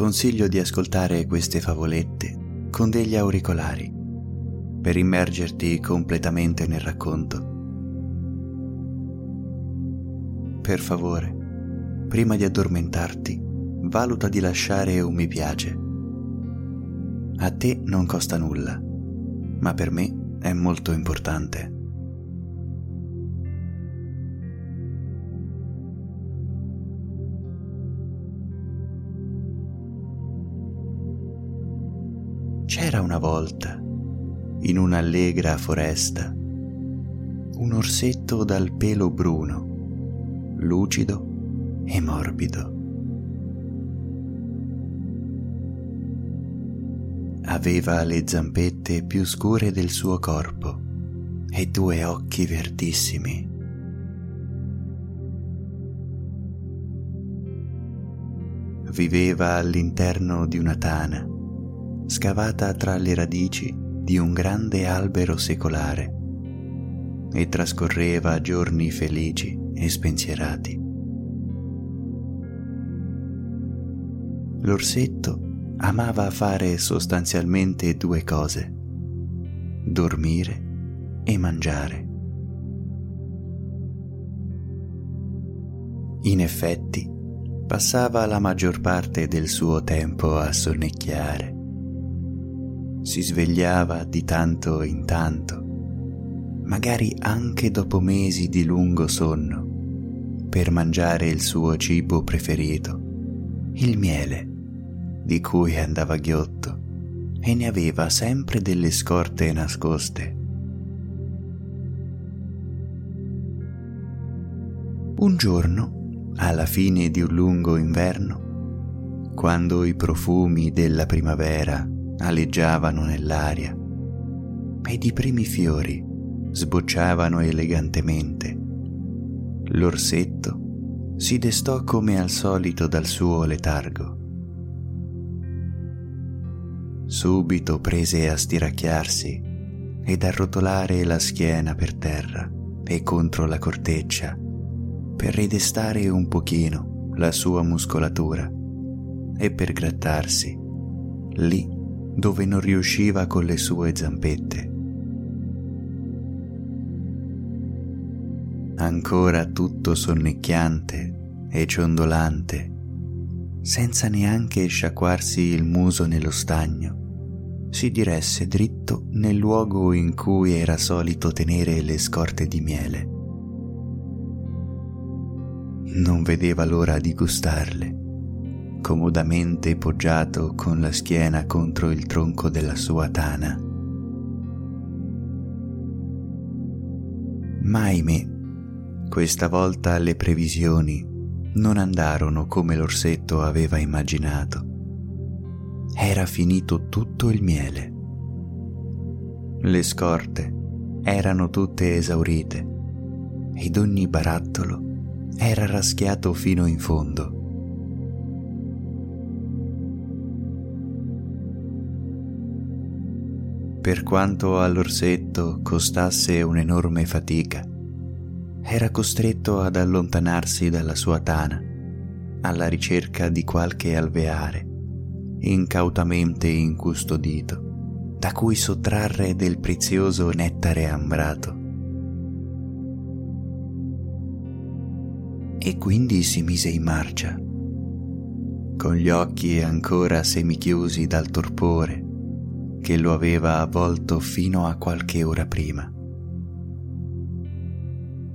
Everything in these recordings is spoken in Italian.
consiglio di ascoltare queste favolette con degli auricolari per immergerti completamente nel racconto. Per favore, prima di addormentarti, valuta di lasciare un mi piace. A te non costa nulla, ma per me è molto importante. Volta, in un'allegra foresta, un orsetto dal pelo bruno, lucido e morbido. Aveva le zampette più scure del suo corpo e due occhi verdissimi. Viveva all'interno di una tana scavata tra le radici di un grande albero secolare e trascorreva giorni felici e spensierati. L'orsetto amava fare sostanzialmente due cose, dormire e mangiare. In effetti, passava la maggior parte del suo tempo a sonnecchiare si svegliava di tanto in tanto, magari anche dopo mesi di lungo sonno, per mangiare il suo cibo preferito, il miele, di cui andava ghiotto e ne aveva sempre delle scorte nascoste. Un giorno, alla fine di un lungo inverno, quando i profumi della primavera aleggiavano nell'aria ed i primi fiori sbocciavano elegantemente. L'orsetto si destò come al solito dal suo letargo. Subito prese a stiracchiarsi ed a rotolare la schiena per terra e contro la corteccia per ridestare un pochino la sua muscolatura e per grattarsi lì dove non riusciva con le sue zampette. Ancora tutto sonnecchiante e ciondolante, senza neanche sciacquarsi il muso nello stagno, si diresse dritto nel luogo in cui era solito tenere le scorte di miele. Non vedeva l'ora di gustarle comodamente poggiato con la schiena contro il tronco della sua tana. Ma ahimè, questa volta le previsioni non andarono come l'orsetto aveva immaginato. Era finito tutto il miele. Le scorte erano tutte esaurite ed ogni barattolo era raschiato fino in fondo. Per quanto all'orsetto costasse un'enorme fatica. Era costretto ad allontanarsi dalla sua tana, alla ricerca di qualche alveare, incautamente incustodito, da cui sottrarre del prezioso nettare ambrato. E quindi si mise in marcia, con gli occhi ancora semichiusi dal torpore che lo aveva avvolto fino a qualche ora prima.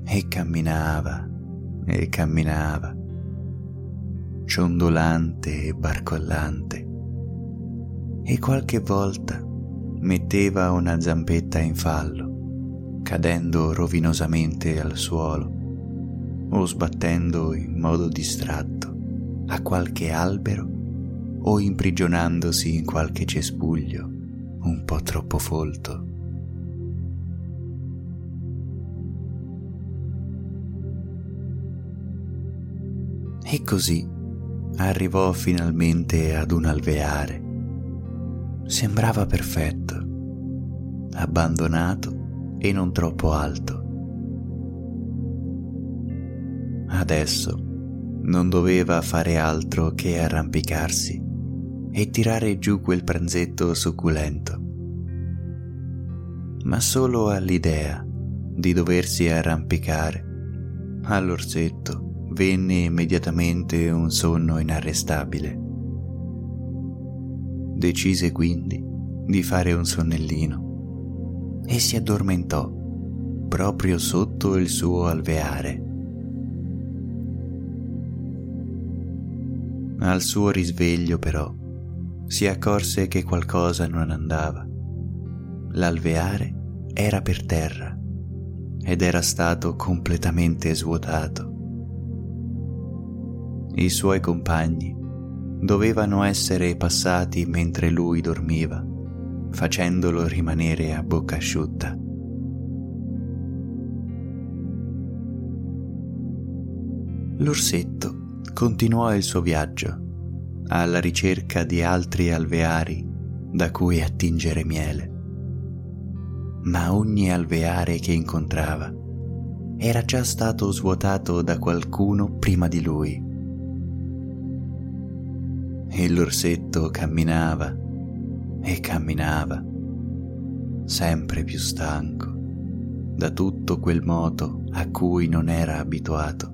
E camminava e camminava, ciondolante e barcollante, e qualche volta metteva una zampetta in fallo, cadendo rovinosamente al suolo o sbattendo in modo distratto a qualche albero o imprigionandosi in qualche cespuglio un po' troppo folto. E così arrivò finalmente ad un alveare. Sembrava perfetto, abbandonato e non troppo alto. Adesso non doveva fare altro che arrampicarsi e tirare giù quel pranzetto succulento. Ma solo all'idea di doversi arrampicare all'orsetto venne immediatamente un sonno inarrestabile. Decise quindi di fare un sonnellino e si addormentò proprio sotto il suo alveare. Al suo risveglio però si accorse che qualcosa non andava. L'alveare era per terra ed era stato completamente svuotato. I suoi compagni dovevano essere passati mentre lui dormiva, facendolo rimanere a bocca asciutta. L'orsetto continuò il suo viaggio alla ricerca di altri alveari da cui attingere miele. Ma ogni alveare che incontrava era già stato svuotato da qualcuno prima di lui. E l'orsetto camminava e camminava, sempre più stanco da tutto quel moto a cui non era abituato,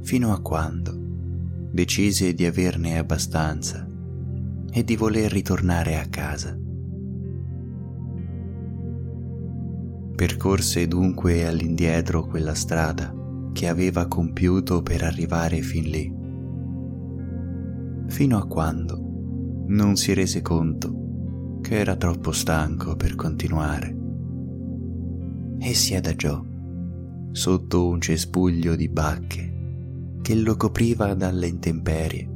fino a quando decise di averne abbastanza e di voler ritornare a casa. Percorse dunque all'indietro quella strada che aveva compiuto per arrivare fin lì, fino a quando non si rese conto che era troppo stanco per continuare e si adagiò sotto un cespuglio di bacche che lo copriva dalle intemperie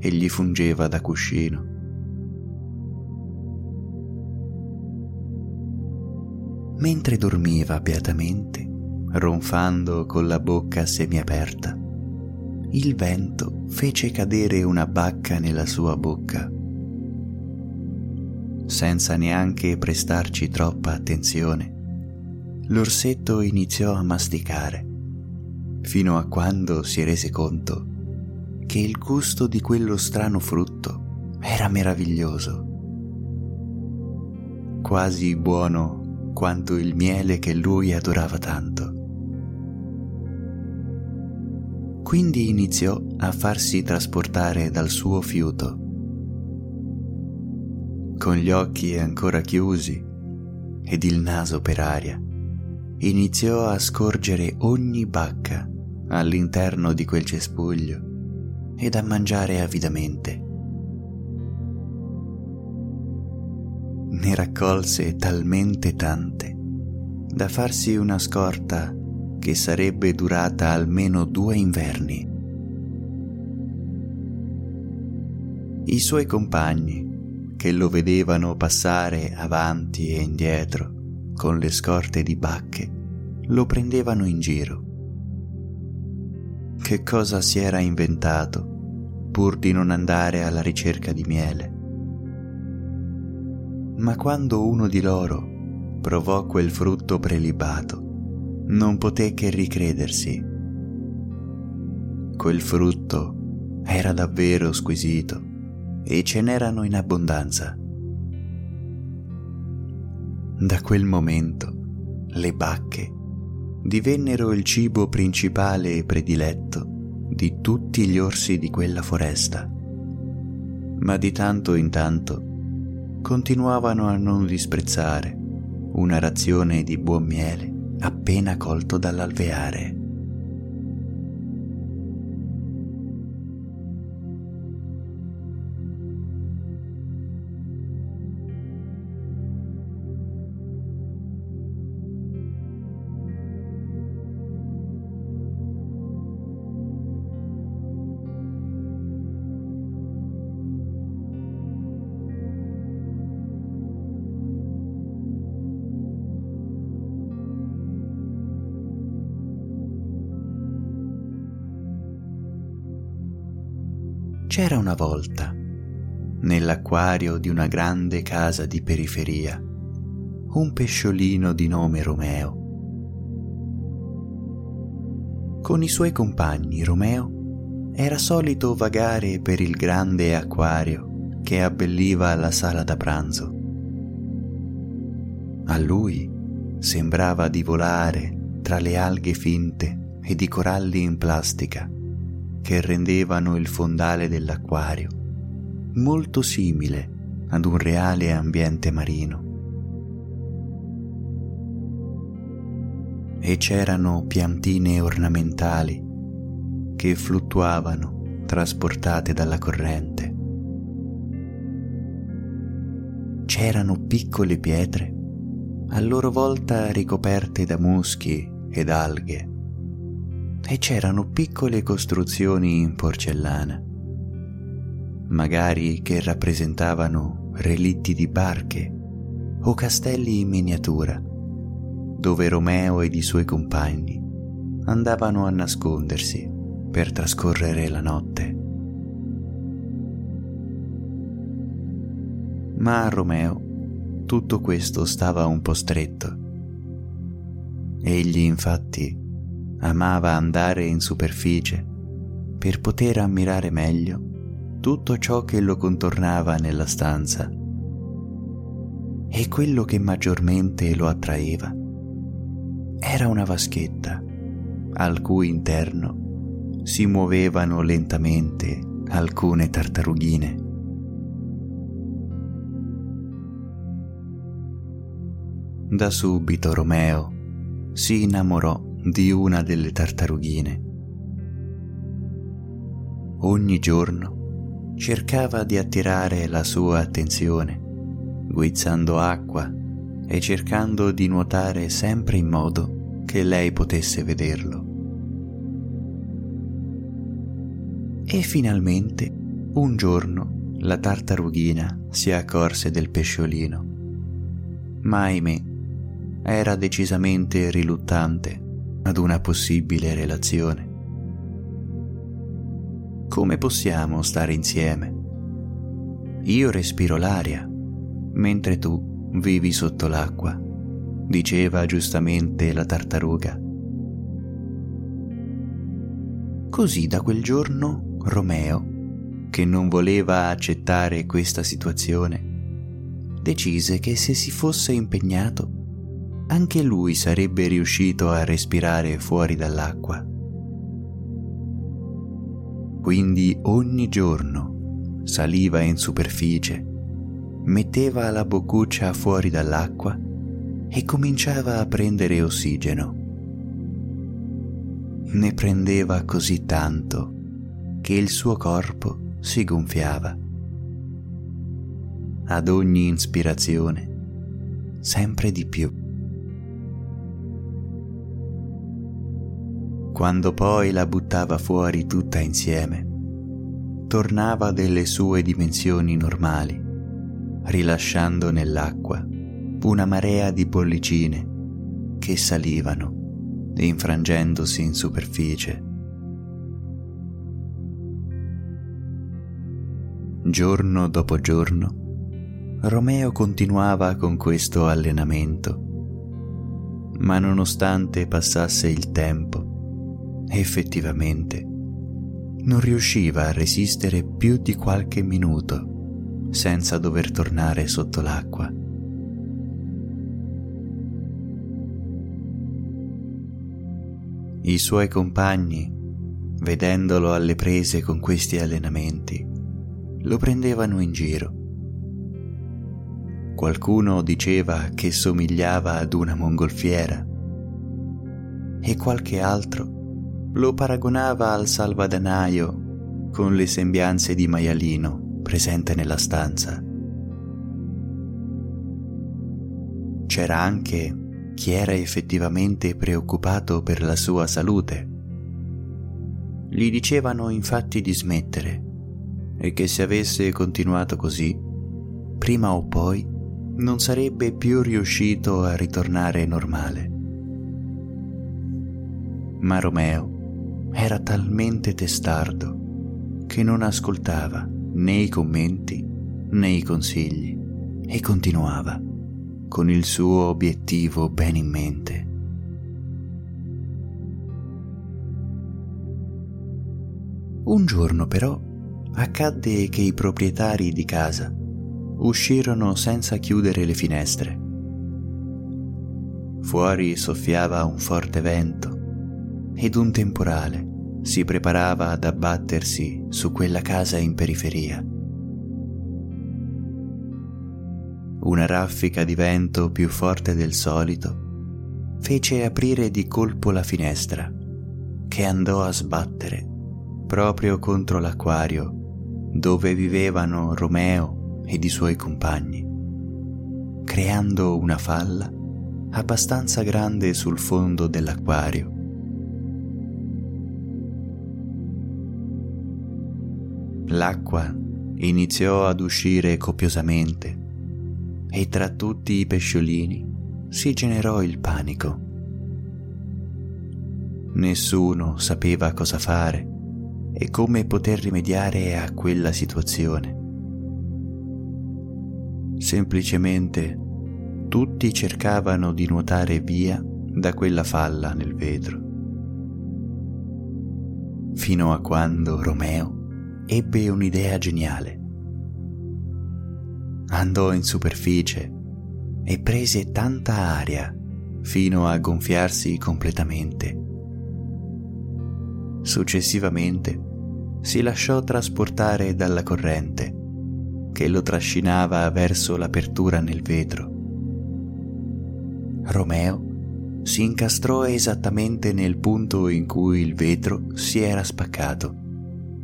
e gli fungeva da cuscino. Mentre dormiva beatamente, ronfando con la bocca semiaperta, il vento fece cadere una bacca nella sua bocca. Senza neanche prestarci troppa attenzione, l'orsetto iniziò a masticare fino a quando si rese conto che il gusto di quello strano frutto era meraviglioso, quasi buono quanto il miele che lui adorava tanto. Quindi iniziò a farsi trasportare dal suo fiuto. Con gli occhi ancora chiusi ed il naso per aria, iniziò a scorgere ogni bacca all'interno di quel cespuglio ed a mangiare avidamente. Ne raccolse talmente tante da farsi una scorta che sarebbe durata almeno due inverni. I suoi compagni, che lo vedevano passare avanti e indietro con le scorte di bacche, lo prendevano in giro che cosa si era inventato pur di non andare alla ricerca di miele. Ma quando uno di loro provò quel frutto prelibato, non poté che ricredersi. Quel frutto era davvero squisito e ce n'erano in abbondanza. Da quel momento le bacche divennero il cibo principale e prediletto di tutti gli orsi di quella foresta. Ma di tanto in tanto continuavano a non disprezzare una razione di buon miele appena colto dall'alveare. C'era una volta, nell'acquario di una grande casa di periferia, un pesciolino di nome Romeo. Con i suoi compagni Romeo era solito vagare per il grande acquario che abbelliva la sala da pranzo. A lui sembrava di volare tra le alghe finte ed i coralli in plastica che rendevano il fondale dell'acquario molto simile ad un reale ambiente marino. E c'erano piantine ornamentali che fluttuavano trasportate dalla corrente. C'erano piccole pietre, a loro volta ricoperte da muschi ed alghe, e c'erano piccole costruzioni in porcellana magari che rappresentavano relitti di barche o castelli in miniatura, dove Romeo ed i suoi compagni andavano a nascondersi per trascorrere la notte. Ma a Romeo tutto questo stava un po' stretto. Egli infatti amava andare in superficie per poter ammirare meglio tutto ciò che lo contornava nella stanza. E quello che maggiormente lo attraeva era una vaschetta al cui interno si muovevano lentamente alcune tartarughine. Da subito Romeo si innamorò di una delle tartarughine. Ogni giorno cercava di attirare la sua attenzione, guizzando acqua e cercando di nuotare sempre in modo che lei potesse vederlo. E finalmente, un giorno, la tartarughina si accorse del pesciolino. Ma ahimè, era decisamente riluttante ad una possibile relazione. Come possiamo stare insieme? Io respiro l'aria, mentre tu vivi sotto l'acqua, diceva giustamente la tartaruga. Così da quel giorno Romeo, che non voleva accettare questa situazione, decise che se si fosse impegnato, anche lui sarebbe riuscito a respirare fuori dall'acqua. Quindi ogni giorno saliva in superficie, metteva la boccuccia fuori dall'acqua e cominciava a prendere ossigeno. Ne prendeva così tanto che il suo corpo si gonfiava. Ad ogni ispirazione, sempre di più. Quando poi la buttava fuori tutta insieme, tornava delle sue dimensioni normali, rilasciando nell'acqua una marea di bollicine che salivano, infrangendosi in superficie. Giorno dopo giorno, Romeo continuava con questo allenamento, ma nonostante passasse il tempo, effettivamente non riusciva a resistere più di qualche minuto senza dover tornare sotto l'acqua. I suoi compagni, vedendolo alle prese con questi allenamenti, lo prendevano in giro. Qualcuno diceva che somigliava ad una mongolfiera e qualche altro lo paragonava al salvadanaio con le sembianze di maialino presente nella stanza. C'era anche chi era effettivamente preoccupato per la sua salute. Gli dicevano infatti di smettere e che se avesse continuato così, prima o poi non sarebbe più riuscito a ritornare normale. Ma Romeo era talmente testardo che non ascoltava né i commenti né i consigli e continuava con il suo obiettivo ben in mente. Un giorno però accadde che i proprietari di casa uscirono senza chiudere le finestre. Fuori soffiava un forte vento ed un temporale si preparava ad abbattersi su quella casa in periferia. Una raffica di vento più forte del solito fece aprire di colpo la finestra, che andò a sbattere proprio contro l'acquario dove vivevano Romeo ed i suoi compagni, creando una falla abbastanza grande sul fondo dell'acquario. L'acqua iniziò ad uscire copiosamente e tra tutti i pesciolini si generò il panico. Nessuno sapeva cosa fare e come poter rimediare a quella situazione. Semplicemente tutti cercavano di nuotare via da quella falla nel vetro. Fino a quando Romeo ebbe un'idea geniale andò in superficie e prese tanta aria fino a gonfiarsi completamente. Successivamente si lasciò trasportare dalla corrente che lo trascinava verso l'apertura nel vetro. Romeo si incastrò esattamente nel punto in cui il vetro si era spaccato,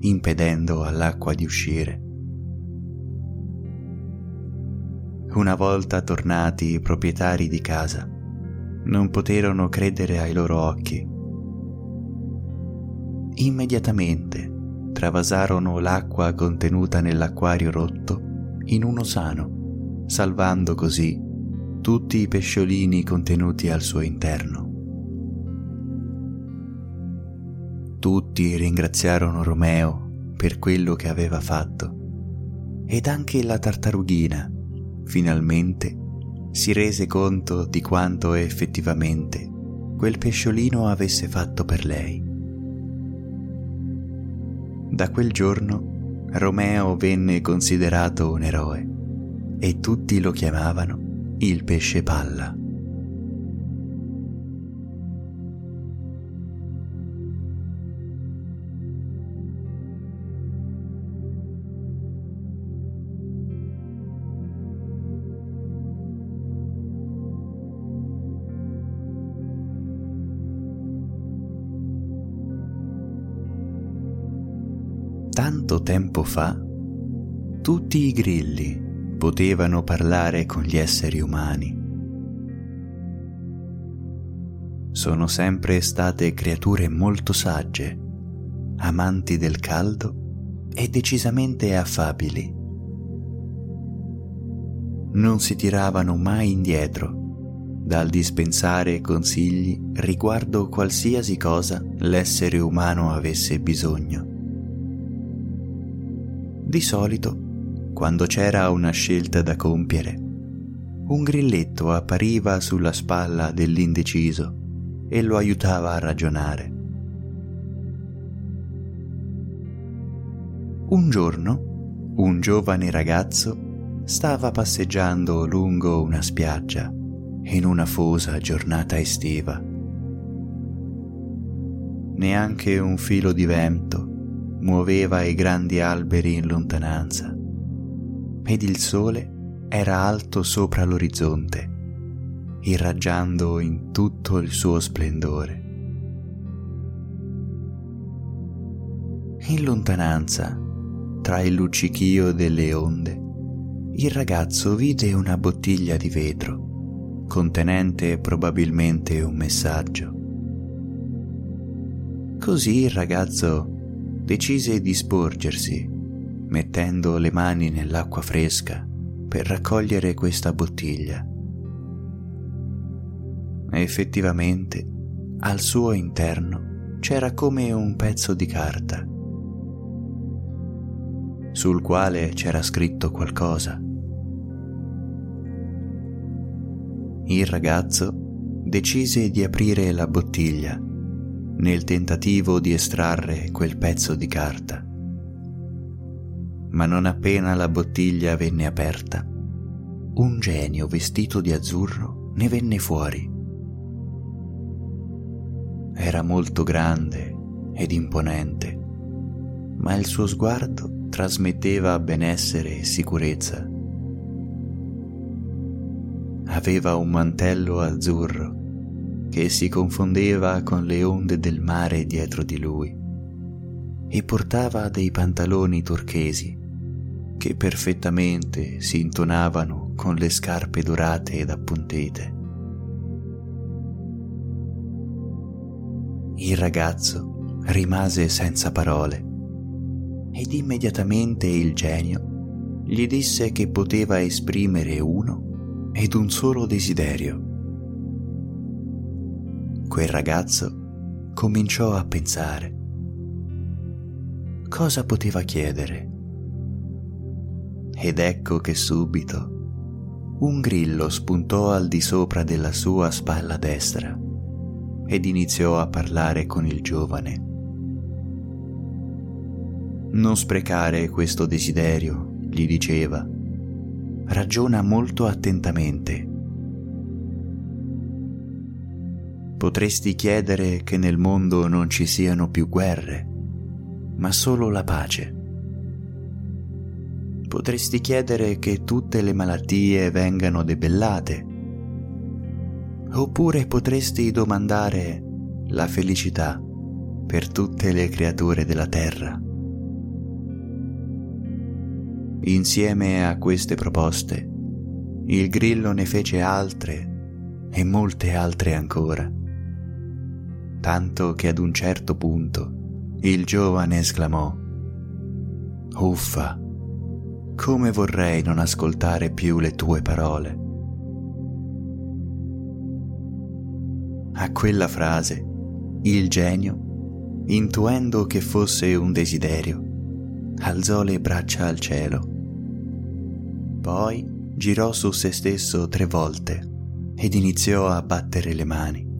impedendo all'acqua di uscire. Una volta tornati i proprietari di casa, non poterono credere ai loro occhi. Immediatamente travasarono l'acqua contenuta nell'acquario rotto in uno sano, salvando così tutti i pesciolini contenuti al suo interno. Tutti ringraziarono Romeo per quello che aveva fatto ed anche la tartarughina finalmente si rese conto di quanto effettivamente quel pesciolino avesse fatto per lei. Da quel giorno Romeo venne considerato un eroe e tutti lo chiamavano il pesce palla. Tanto tempo fa, tutti i grilli potevano parlare con gli esseri umani. Sono sempre state creature molto sagge, amanti del caldo e decisamente affabili. Non si tiravano mai indietro dal dispensare consigli riguardo qualsiasi cosa l'essere umano avesse bisogno. Di solito, quando c'era una scelta da compiere, un grilletto appariva sulla spalla dell'indeciso e lo aiutava a ragionare. Un giorno, un giovane ragazzo stava passeggiando lungo una spiaggia in una fosa giornata estiva. Neanche un filo di vento muoveva i grandi alberi in lontananza ed il sole era alto sopra l'orizzonte, irraggiando in tutto il suo splendore. In lontananza, tra il luccichio delle onde, il ragazzo vide una bottiglia di vetro, contenente probabilmente un messaggio. Così il ragazzo decise di sporgersi, mettendo le mani nell'acqua fresca per raccogliere questa bottiglia. Effettivamente, al suo interno c'era come un pezzo di carta, sul quale c'era scritto qualcosa. Il ragazzo decise di aprire la bottiglia nel tentativo di estrarre quel pezzo di carta. ma non appena la bottiglia venne aperta, un genio vestito di azzurro ne venne fuori. Era molto grande ed imponente, ma il suo sguardo trasmetteva benessere e sicurezza. Aveva un mantello azzurro che si confondeva con le onde del mare dietro di lui e portava dei pantaloni turchesi che perfettamente si intonavano con le scarpe dorate ed appuntite. Il ragazzo rimase senza parole ed immediatamente il genio gli disse che poteva esprimere uno ed un solo desiderio. Quel ragazzo cominciò a pensare. Cosa poteva chiedere? Ed ecco che subito un grillo spuntò al di sopra della sua spalla destra ed iniziò a parlare con il giovane. Non sprecare questo desiderio, gli diceva. Ragiona molto attentamente. Potresti chiedere che nel mondo non ci siano più guerre, ma solo la pace potresti chiedere che tutte le malattie vengano debellate. Oppure potresti domandare la felicità per tutte le creature della terra. Insieme a queste proposte, il grillo ne fece altre e molte altre ancora, tanto che ad un certo punto il giovane esclamò, Uffa! come vorrei non ascoltare più le tue parole. A quella frase, il genio, intuendo che fosse un desiderio, alzò le braccia al cielo. Poi girò su se stesso tre volte ed iniziò a battere le mani.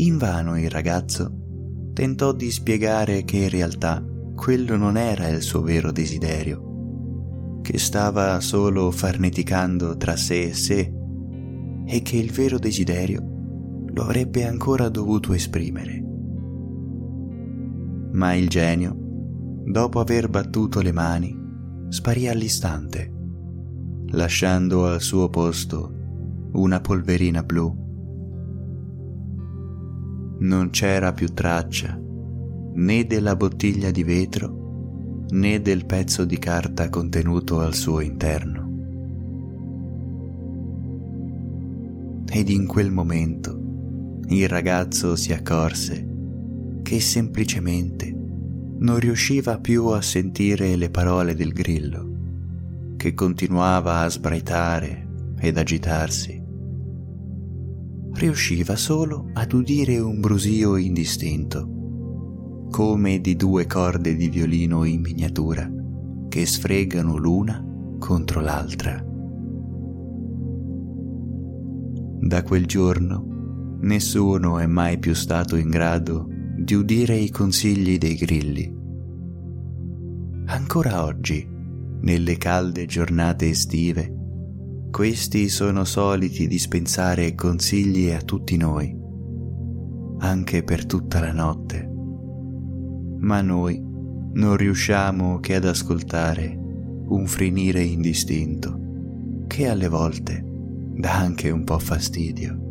Invano il ragazzo tentò di spiegare che in realtà quello non era il suo vero desiderio, che stava solo farneticando tra sé e sé e che il vero desiderio lo avrebbe ancora dovuto esprimere. Ma il genio, dopo aver battuto le mani, sparì all'istante, lasciando al suo posto una polverina blu. Non c'era più traccia né della bottiglia di vetro né del pezzo di carta contenuto al suo interno. Ed in quel momento il ragazzo si accorse che semplicemente non riusciva più a sentire le parole del grillo, che continuava a sbraitare ed agitarsi. Riusciva solo ad udire un brusio indistinto come di due corde di violino in miniatura che sfregano l'una contro l'altra. Da quel giorno nessuno è mai più stato in grado di udire i consigli dei grilli. Ancora oggi, nelle calde giornate estive, questi sono soliti dispensare consigli a tutti noi, anche per tutta la notte ma noi non riusciamo che ad ascoltare un frinire indistinto che alle volte dà anche un po' fastidio.